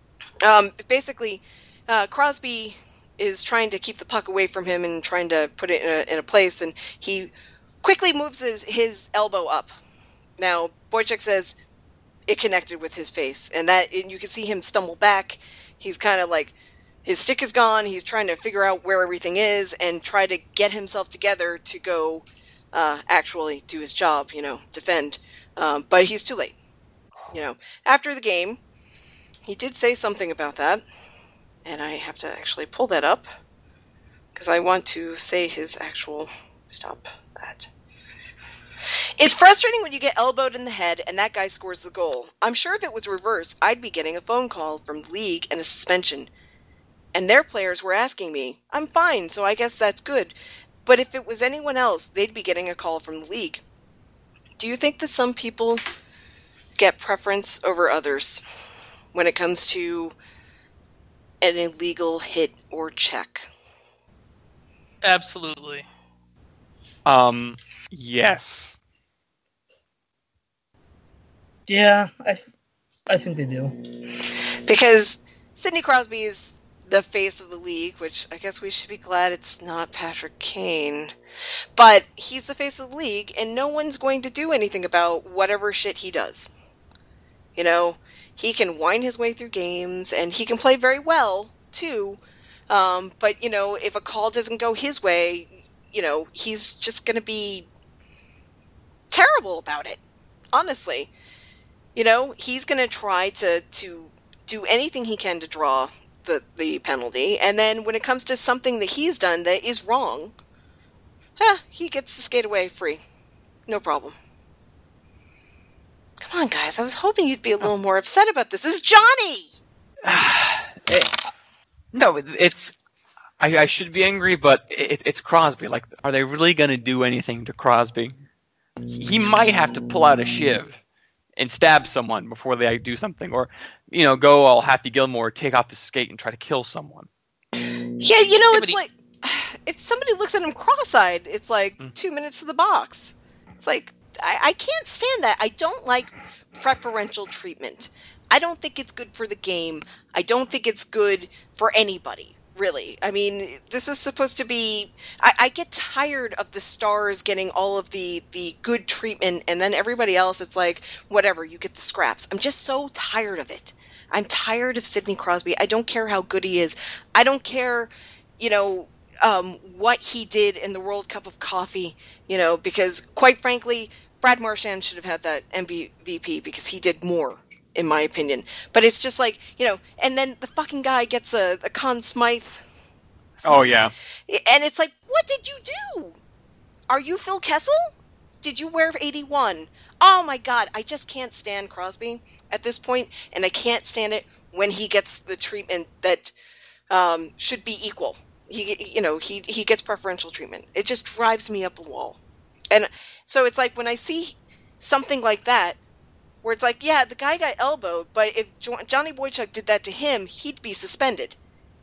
um, basically, uh, Crosby is trying to keep the puck away from him and trying to put it in a, in a place, and he quickly moves his, his elbow up. Now, Boychuk says it connected with his face, and that and you can see him stumble back. He's kind of like his stick is gone. He's trying to figure out where everything is and try to get himself together to go uh, actually do his job, you know, defend. Um, but he's too late. You know, after the game, he did say something about that, and I have to actually pull that up because I want to say his actual. Stop that. It's frustrating when you get elbowed in the head and that guy scores the goal. I'm sure if it was reversed, I'd be getting a phone call from the league and a suspension. And their players were asking me. I'm fine, so I guess that's good. But if it was anyone else, they'd be getting a call from the league. Do you think that some people get preference over others when it comes to an illegal hit or check? Absolutely. Um, yes. Yeah, I, th- I think they do. Because Sidney Crosby is the face of the league, which I guess we should be glad it's not Patrick Kane. But he's the face of the league, and no one's going to do anything about whatever shit he does. You know, he can wind his way through games, and he can play very well, too. Um, but, you know, if a call doesn't go his way, you know, he's just going to be terrible about it. Honestly. You know, he's going to try to, to do anything he can to draw the, the penalty. And then when it comes to something that he's done that is wrong, eh, he gets to skate away free. No problem. Come on, guys. I was hoping you'd be a little more upset about this. This is Johnny! It- no, it- it's. I, I should be angry, but it, it's Crosby. Like, are they really going to do anything to Crosby? He might have to pull out a shiv and stab someone before they do something, or you know, go all Happy Gilmore, take off his skate and try to kill someone. Yeah, you know, it's like if somebody looks at him cross-eyed, it's like Mm. two minutes to the box. It's like I, I can't stand that. I don't like preferential treatment. I don't think it's good for the game. I don't think it's good for anybody. Really, I mean, this is supposed to be. I, I get tired of the stars getting all of the the good treatment, and then everybody else, it's like whatever. You get the scraps. I'm just so tired of it. I'm tired of Sidney Crosby. I don't care how good he is. I don't care, you know, um, what he did in the World Cup of Coffee, you know, because quite frankly, Brad Marchand should have had that MVP because he did more, in my opinion. But it's just like, you know, and then the fucking guy gets a, a Conn Smythe, Oh yeah. and it's like, what did you do? Are you Phil Kessel? Did you wear 81? Oh my god, I just can't stand Crosby at this point, and I can't stand it when he gets the treatment that um, should be equal. He you know he he gets preferential treatment. It just drives me up a wall. And so it's like when I see something like that where it's like, yeah, the guy got elbowed, but if jo- Johnny Boychuk did that to him, he'd be suspended.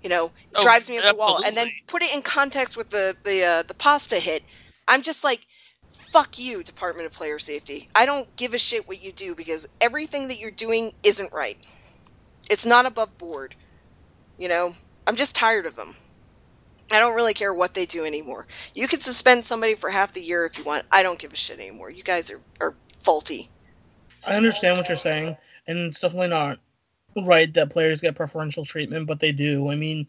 You know, Oh, drives me up the wall. And then put it in context with the the uh, the pasta hit. I'm just like, fuck you, Department of Player Safety. I don't give a shit what you do because everything that you're doing isn't right. It's not above board. You know, I'm just tired of them. I don't really care what they do anymore. You can suspend somebody for half the year if you want. I don't give a shit anymore. You guys are, are faulty. I understand what you're saying, and it's definitely not right that players get preferential treatment, but they do. I mean,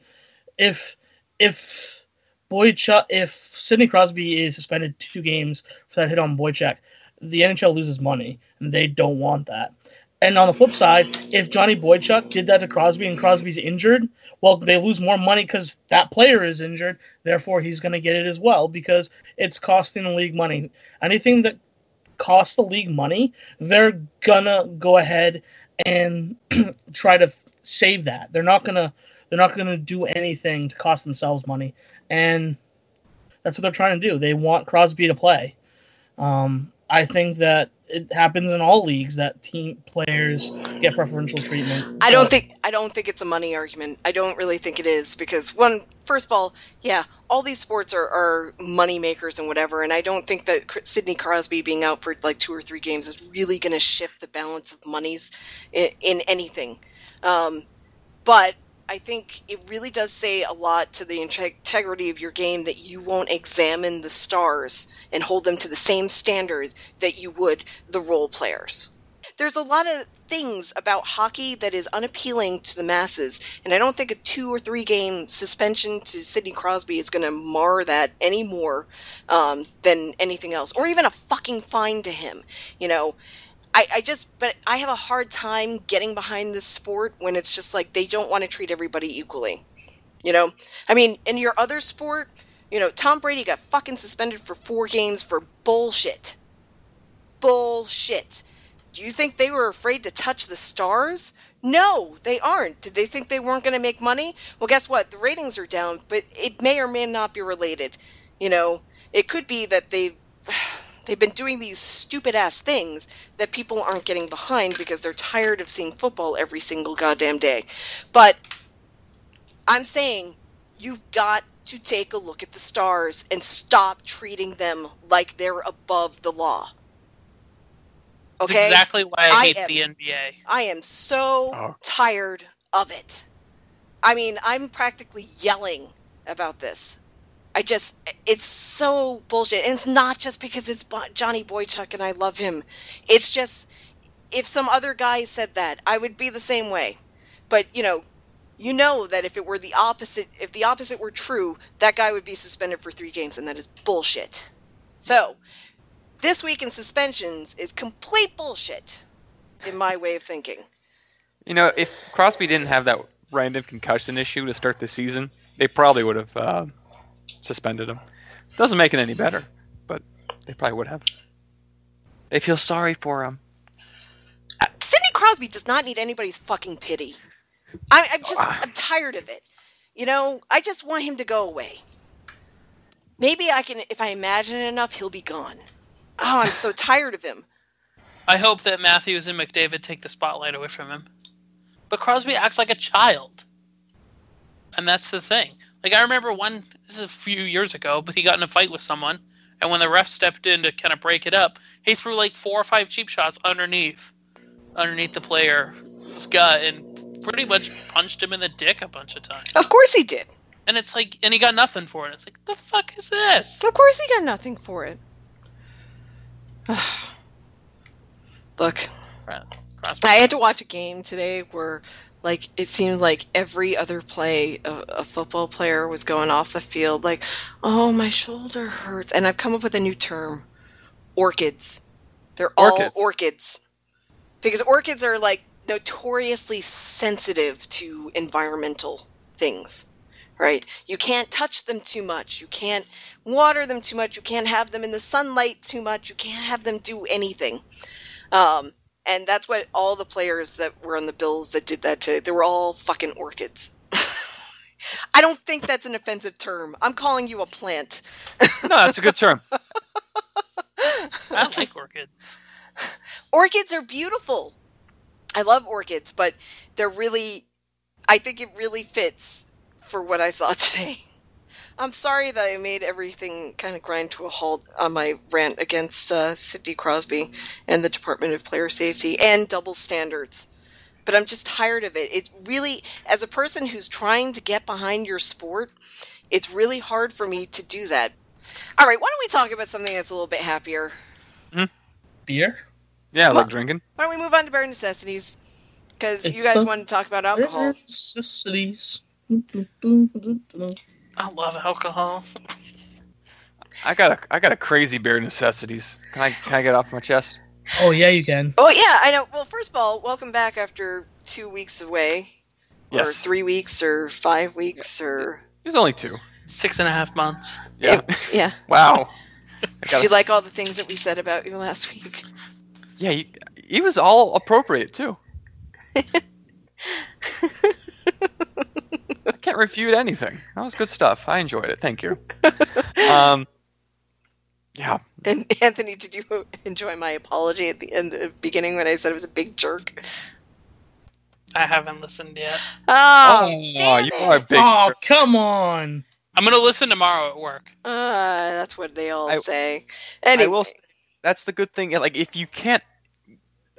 if if Boychuk, if Sidney Crosby is suspended two games for that hit on Boychuk, the NHL loses money, and they don't want that. And on the flip side, if Johnny Boychuk did that to Crosby and Crosby's injured, well, they lose more money because that player is injured. Therefore, he's going to get it as well because it's costing the league money. Anything that costs the league money, they're gonna go ahead and try to save that. They're not gonna they're not gonna do anything to cost themselves money, and that's what they're trying to do. They want Crosby to play. Um, I think that it happens in all leagues that team players get preferential treatment. I don't think I don't think it's a money argument. I don't really think it is because one, first of all, yeah, all these sports are, are money makers and whatever, and I don't think that Sidney Crosby being out for like two or three games is really going to shift the balance of monies in, in anything. Um, but I think it really does say a lot to the integrity of your game that you won't examine the stars and hold them to the same standard that you would the role players there's a lot of things about hockey that is unappealing to the masses, and I don't think a two or three game suspension to Sidney Crosby is going to mar that any more um, than anything else, or even a fucking fine to him. You know, I, I just, but I have a hard time getting behind this sport when it's just like they don't want to treat everybody equally. You know, I mean, in your other sport, you know, Tom Brady got fucking suspended for four games for bullshit. Bullshit. Do you think they were afraid to touch the stars? No, they aren't. Did they think they weren't going to make money? Well, guess what? The ratings are down, but it may or may not be related. You know, it could be that they they've been doing these stupid ass things that people aren't getting behind because they're tired of seeing football every single goddamn day. But I'm saying you've got to take a look at the stars and stop treating them like they're above the law. That's exactly why I I hate am- the NBA. I am so Oh. tired of it. I mean, I'm practically yelling about this. I just, it's so bullshit. And it's not just because it's Johnny Boychuk and I love him. It's just, if some other guy said that, I would be the same way. But, you know, you know that if it were the opposite, if the opposite were true, that guy would be suspended for three games, and that is bullshit. So, this week in suspensions is complete bullshit, in my way of thinking. You know, if Crosby didn't have that random concussion issue to start the season, they probably would have uh, suspended him. Doesn't make it any better, but they probably would have. They feel sorry for him. Sidney Crosby does not need anybody's fucking pity. I, I'm just, ah. I'm tired of it. You know, I just want him to go away. Maybe I can, if I imagine it enough, he'll be gone. Oh, I'm so tired of him. I hope that Matthews and McDavid take the spotlight away from him. But Crosby acts like a child. And that's the thing. Like I remember one this is a few years ago, but he got in a fight with someone, and when the ref stepped in to kind of break it up, he threw like four or five cheap shots underneath underneath the player's gut and pretty much punched him in the dick a bunch of times. Of course he did. And it's like and he got nothing for it. It's like the fuck is this? Of course he got nothing for it. Look, I had to watch a game today where, like, it seemed like every other play a, a football player was going off the field, like, "Oh, my shoulder hurts," and I've come up with a new term: orchids. They're all Orchids? orchids because orchids are like notoriously sensitive to environmental things. Right? You can't touch them too much. You can't water them too much. You can't have them in the sunlight too much. You can't have them do anything. Um, and that's what all the players that were on the Bills that did that today, they were all fucking orchids. I don't think that's an offensive term. I'm calling you a plant. No, that's a good term. I like orchids. Orchids are beautiful. I love orchids, but they're really I think it really fits for what I saw today. I'm sorry that I made everything kind of grind to a halt on my rant against uh, Sidney Crosby and the Department of Player Safety and double standards. But I'm just tired of it. It's really, as a person who's trying to get behind your sport, it's really hard for me to do that. All right, why don't we talk about something that's a little bit happier? Beer? Yeah, I like drinking. Why don't we move on to bare necessities? Because you guys want to talk about alcohol. Necessities. I love alcohol. I got a I got a crazy bare necessities. Can I can I get off my chest? Oh yeah, you can. Oh yeah, I know. Well, first of all, welcome back after two weeks away, or three weeks, or five weeks, or There's only two. Six and a half months. Yeah. yeah. wow. Did gotta- you like all the things that we said about you last week? Yeah, he, he was all appropriate too. I can't refute anything. That was good stuff. I enjoyed it. Thank you. Um, yeah, And Anthony, did you enjoy my apology at the end, the beginning when I said I was a big jerk? I haven't listened yet. Oh, Oh, damn you are it. big. Oh come on! I'm gonna listen tomorrow at work. Uh, that's what they all I- say. I Anyway, will. That's the good thing. Like, if you can't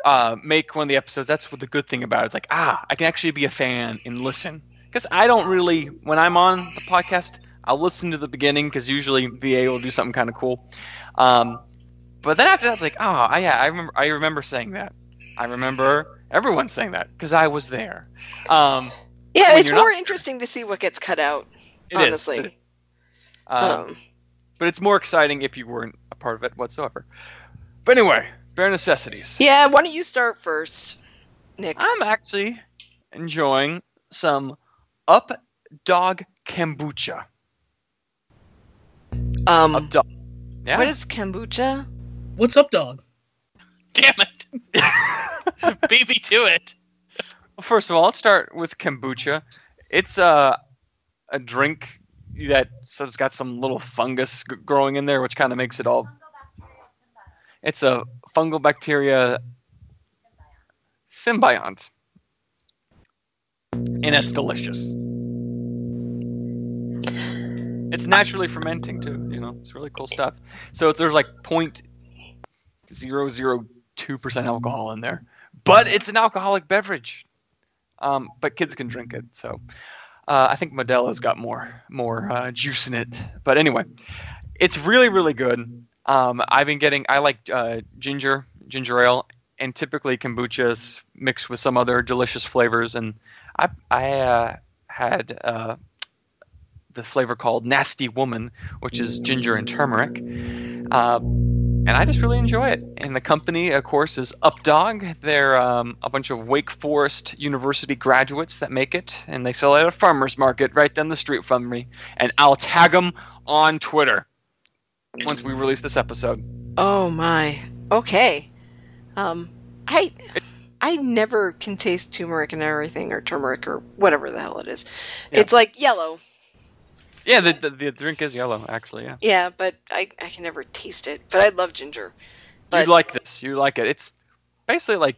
uh, make one of the episodes, that's what the good thing about it. It's like, ah, I can actually be a fan and listen. Because I don't really, when I'm on the podcast, I'll listen to the beginning because usually VA will do something kind of cool. Um, but then after that, it's like, oh, I, yeah, I remember. I remember saying that. I remember everyone saying that because I was there. Um, yeah, it's you're not more interesting to see what gets cut out. it is, Honestly. it is. Um, Um, but it's more exciting if you weren't a part of it whatsoever. But anyway, bare necessities. yeah, why don't you start first, Nick? I'm actually enjoying some Up Dog Kombucha. Um, Up Dog. Yeah. what is kombucha? What's up, dog? Damn it! Beat me to it. Well, First of all, let's start with kombucha. It's a a drink that so it's got some little fungus g- growing in there, which kind of makes it all. It's a fungal bacteria symbiont, and it's delicious. It's naturally fermenting too. You know, it's really cool stuff. So it's, there's like point zero zero two percent alcohol in there, but it's an alcoholic beverage. Um, but kids can drink it. So uh, I think Modelo's got more more uh, juice in it. But anyway, it's really really good. Um, I've been getting I like uh, ginger ginger ale and typically kombuchas mixed with some other delicious flavors. And I I uh, had uh, the flavor called Nasty Woman, which is ginger and turmeric. And I just really enjoy it. And the company, of course, is Updog. They're um, a bunch of Wake Forest University graduates that make it, and they sell it at a farmer's market right down the street from me. And I'll tag them on Twitter once we release this episode. Oh my. Okay. Um, I I never can taste turmeric and everything, or turmeric, or whatever the hell it is. Yeah. It's like yellow. Yeah, the, the, the drink is yellow, actually. Yeah, Yeah, but I I can never taste it. But I love ginger. But you'd like this. You like it. It's basically like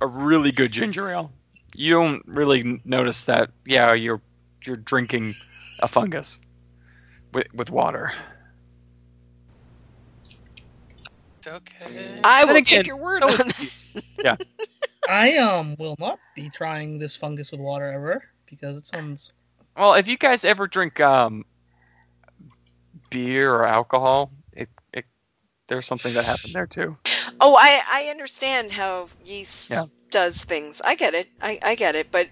a really good ginger ale. You don't really notice that. Yeah, you're you're drinking a fungus with with water. Okay. I will again, take your word so on is that. tea. I um will not be trying this fungus with water ever because it sounds. Well, if you guys ever drink um, beer or alcohol, it, it there's something that happened there too. Oh, I I understand how yeast Yeah. does things. I get it. I I get it. But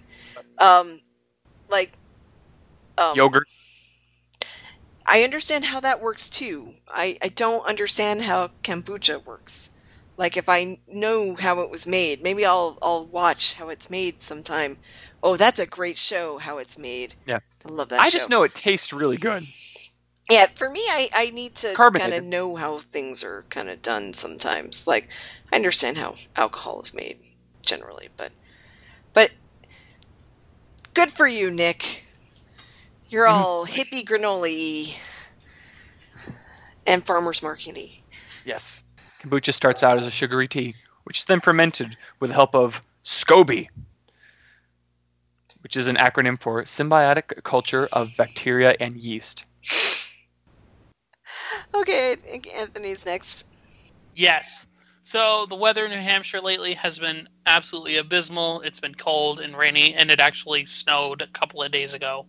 um, like um, Yogurt. I understand how that works too. I, I don't understand how kombucha works. Like if I know how it was made, maybe I'll I'll watch how it's made sometime. Oh, that's a great show how it's made. Yeah. I love that I show. just know it tastes really good. Yeah, for me I, I need to kind of know how things are kind of done sometimes. Like I understand how alcohol is made generally, but but good for you, Nick. You're mm-hmm. all hippie granoli and farmer's markety. Yes. Kombucha starts out as a sugary tea, which is then fermented with the help of SCOBY, which is an acronym for Symbiotic Culture of Bacteria and Yeast. Okay, I think Anthony's next. Yes. So the weather in New Hampshire lately has been absolutely abysmal. It's been cold and rainy, and it actually snowed a couple of days ago.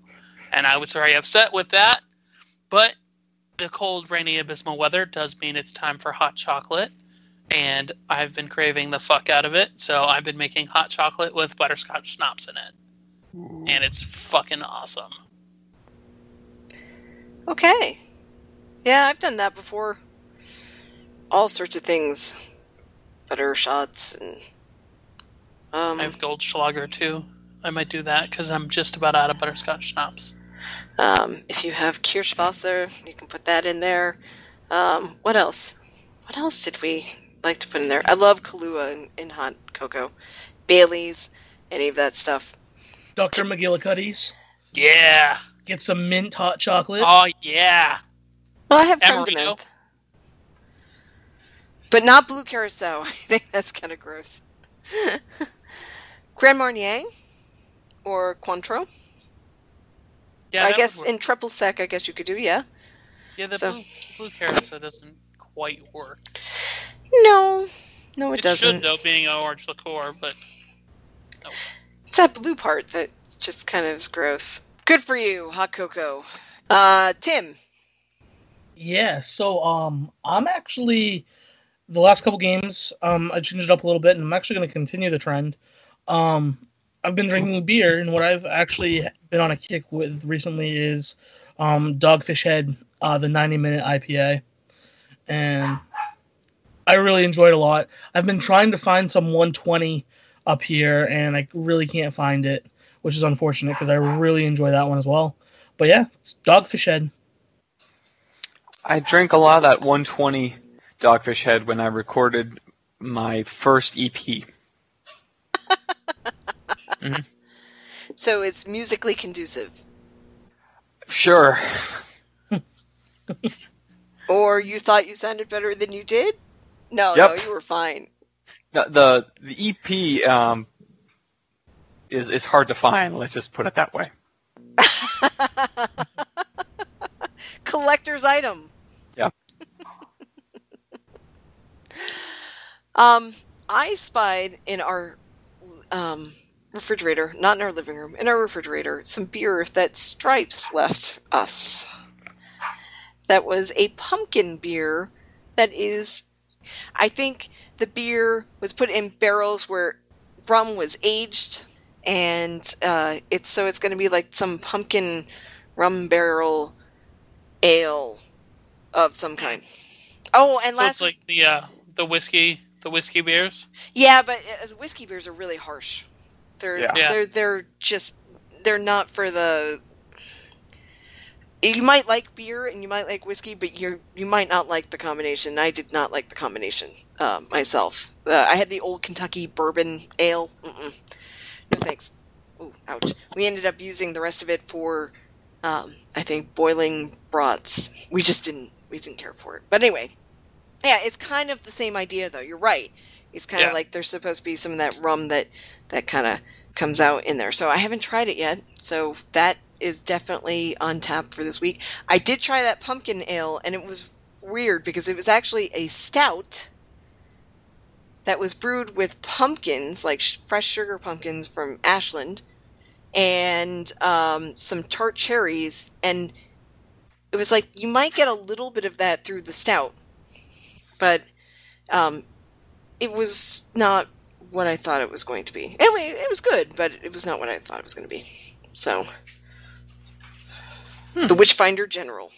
And I was very upset with that. But the cold, rainy, abysmal weather does mean it's time for hot chocolate. And I've been craving the fuck out of it. So I've been making hot chocolate with butterscotch schnapps in it. And it's fucking awesome. Okay. Yeah, I've done that before. All sorts of things. Butter shots and. Um, I have Goldschlager too. I might do that because I'm just about out of butterscotch schnapps. Um, if you have Kirschwasser, you can put that in there. Um, what else? What else did we like to put in there? I love Kahlua in, in hot cocoa. Bailey's, any of that stuff. Dr. McGillicuddy's. Yeah. Get some mint hot chocolate. Oh yeah. Well, I have creme de But not blue curaçao. I think that's kind of gross. Grand Marnier or Cointreau. Yeah. I guess in triple sec, I guess you could do, yeah. yeah the so- blue, blue curaçao doesn't quite work. No, no, it, It, doesn't. It should though, being an orange liqueur, but It's that blue part that just kind of is gross. Good for you, hot cocoa. Uh, Tim. Yeah, so um I'm actually the last couple games, um I changed it up a little bit and I'm actually gonna continue the trend. Um I've been drinking beer and what I've actually been on a kick with recently is um Dogfish Head, uh the 90 minute IPA. And I really enjoyed it a lot. I've been trying to find some 120 up here and I really can't find it, which is unfortunate because I really enjoy that one as well. But yeah, it's Dogfish Head. I drank a lot of that 120 Dogfish Head when I recorded my first E EP. So it's musically conducive. Sure. Or you thought you sounded better than you did? No, Yep. no, you were fine. The the, the EP um, is is hard to find. Let's just put it that way. Collector's item. Yeah. um, I spied in our um, refrigerator, not in our living room, in our refrigerator, some beer that Stripes left us. That was a pumpkin beer that is, I think the beer was put in barrels where rum was aged, and uh, it's so it's going to be like some pumpkin rum barrel ale of some kind. Oh, and so last it's like the uh, the whiskey the whiskey beers. yeah, but uh, the whiskey beers are really harsh. They're Yeah. Yeah. they're they're just they're not for the. You might like beer and you might like whiskey, but you you might not like the combination. I did not like the combination uh, myself. Uh, I had the old Kentucky bourbon ale. Mm-mm. No thanks. Ooh, ouch. We ended up using the rest of it for, um, I think, boiling broths. We just didn't we didn't care for it. But anyway, yeah, it's kind of the same idea though. You're right. It's kind of Yeah. like there's supposed to be some of that rum that that kind of comes out in there. So I haven't tried it yet. So that is definitely on tap for this week. I did try that pumpkin ale and it was weird because it was actually a stout that was brewed with pumpkins, like sh- fresh sugar pumpkins from Ashland, and um, some tart cherries. And it was like you might get a little bit of that through the stout, but um, it was not what I thought it was going to be. Anyway, it was good, but it was not what I thought it was going to be. So, hmm. the Witchfinder General.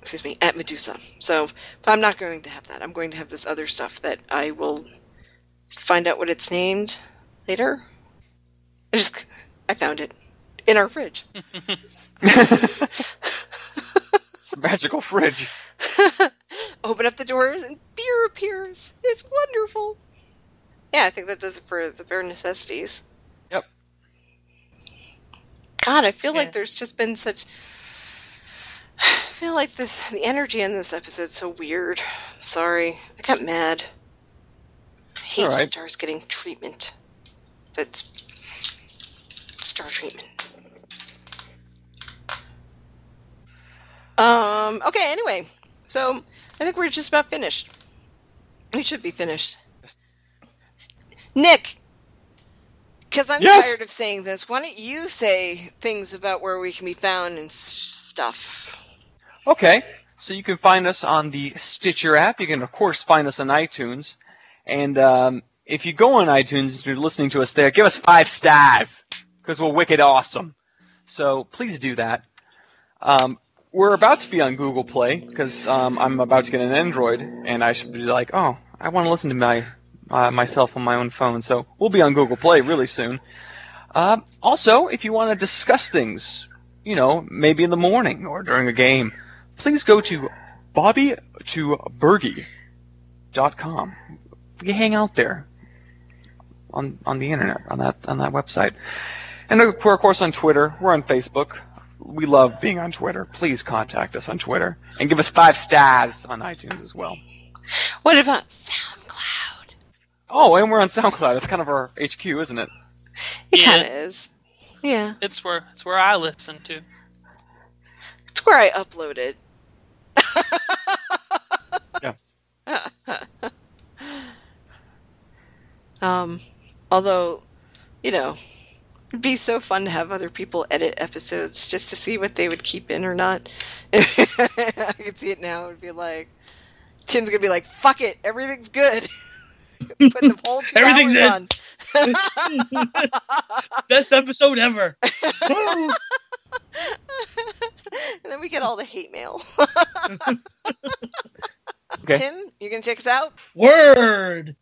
Excuse me, at Medusa. So, but I'm not going to have that. I'm going to have this other stuff that I will find out what it's named later. I just, I found it in our fridge. It's a magical fridge. Open up the doors and beer appears. It's wonderful. Yeah, I think that does it for the bare necessities. Yep. God, I feel Yeah. like there's just been such. I feel like this the energy in this episode's so weird. Sorry, I got mad. I hate right. stars getting treatment. That's star treatment. Um. Okay. Anyway, so I think we're just about finished. We should be finished. Nick, because I'm Yes? tired of saying this, why don't you say things about where we can be found and stuff? Okay, so you can find us on the Stitcher app. You can, of course, find us on iTunes. And um, if you go on iTunes and you're listening to us there, give us five stars because we're wicked awesome. So please do that. Um, we're about to be on Google Play because um, I'm about to get an Android, and I should be like, oh, I want to listen to my uh, myself on my own phone. So we'll be on Google Play really soon. Uh, also, if you want to discuss things, you know, maybe in the morning or during a game, please go to Bobby to com. We hang out there on on the internet on that on that website, and of course on Twitter. We're on Facebook. We love being on Twitter. Please contact us on Twitter and give us five stars on iTunes as well. What about SoundCloud? Oh, and we're on SoundCloud. It's kind of our HQ, isn't it? It Yeah. kind of is. Yeah, It's where it's where I listen to. it's where I upload it. Yeah. um, although, you know, it'd be so fun to have other people edit episodes just to see what they would keep in or not. I could see it now. It'd be like Tim's gonna be like, "Fuck it, everything's good." Put the whole two Everything's hours in. on. Best episode ever. And then we get all the hate mail. Okay. Tim, you gonna take us out? Word.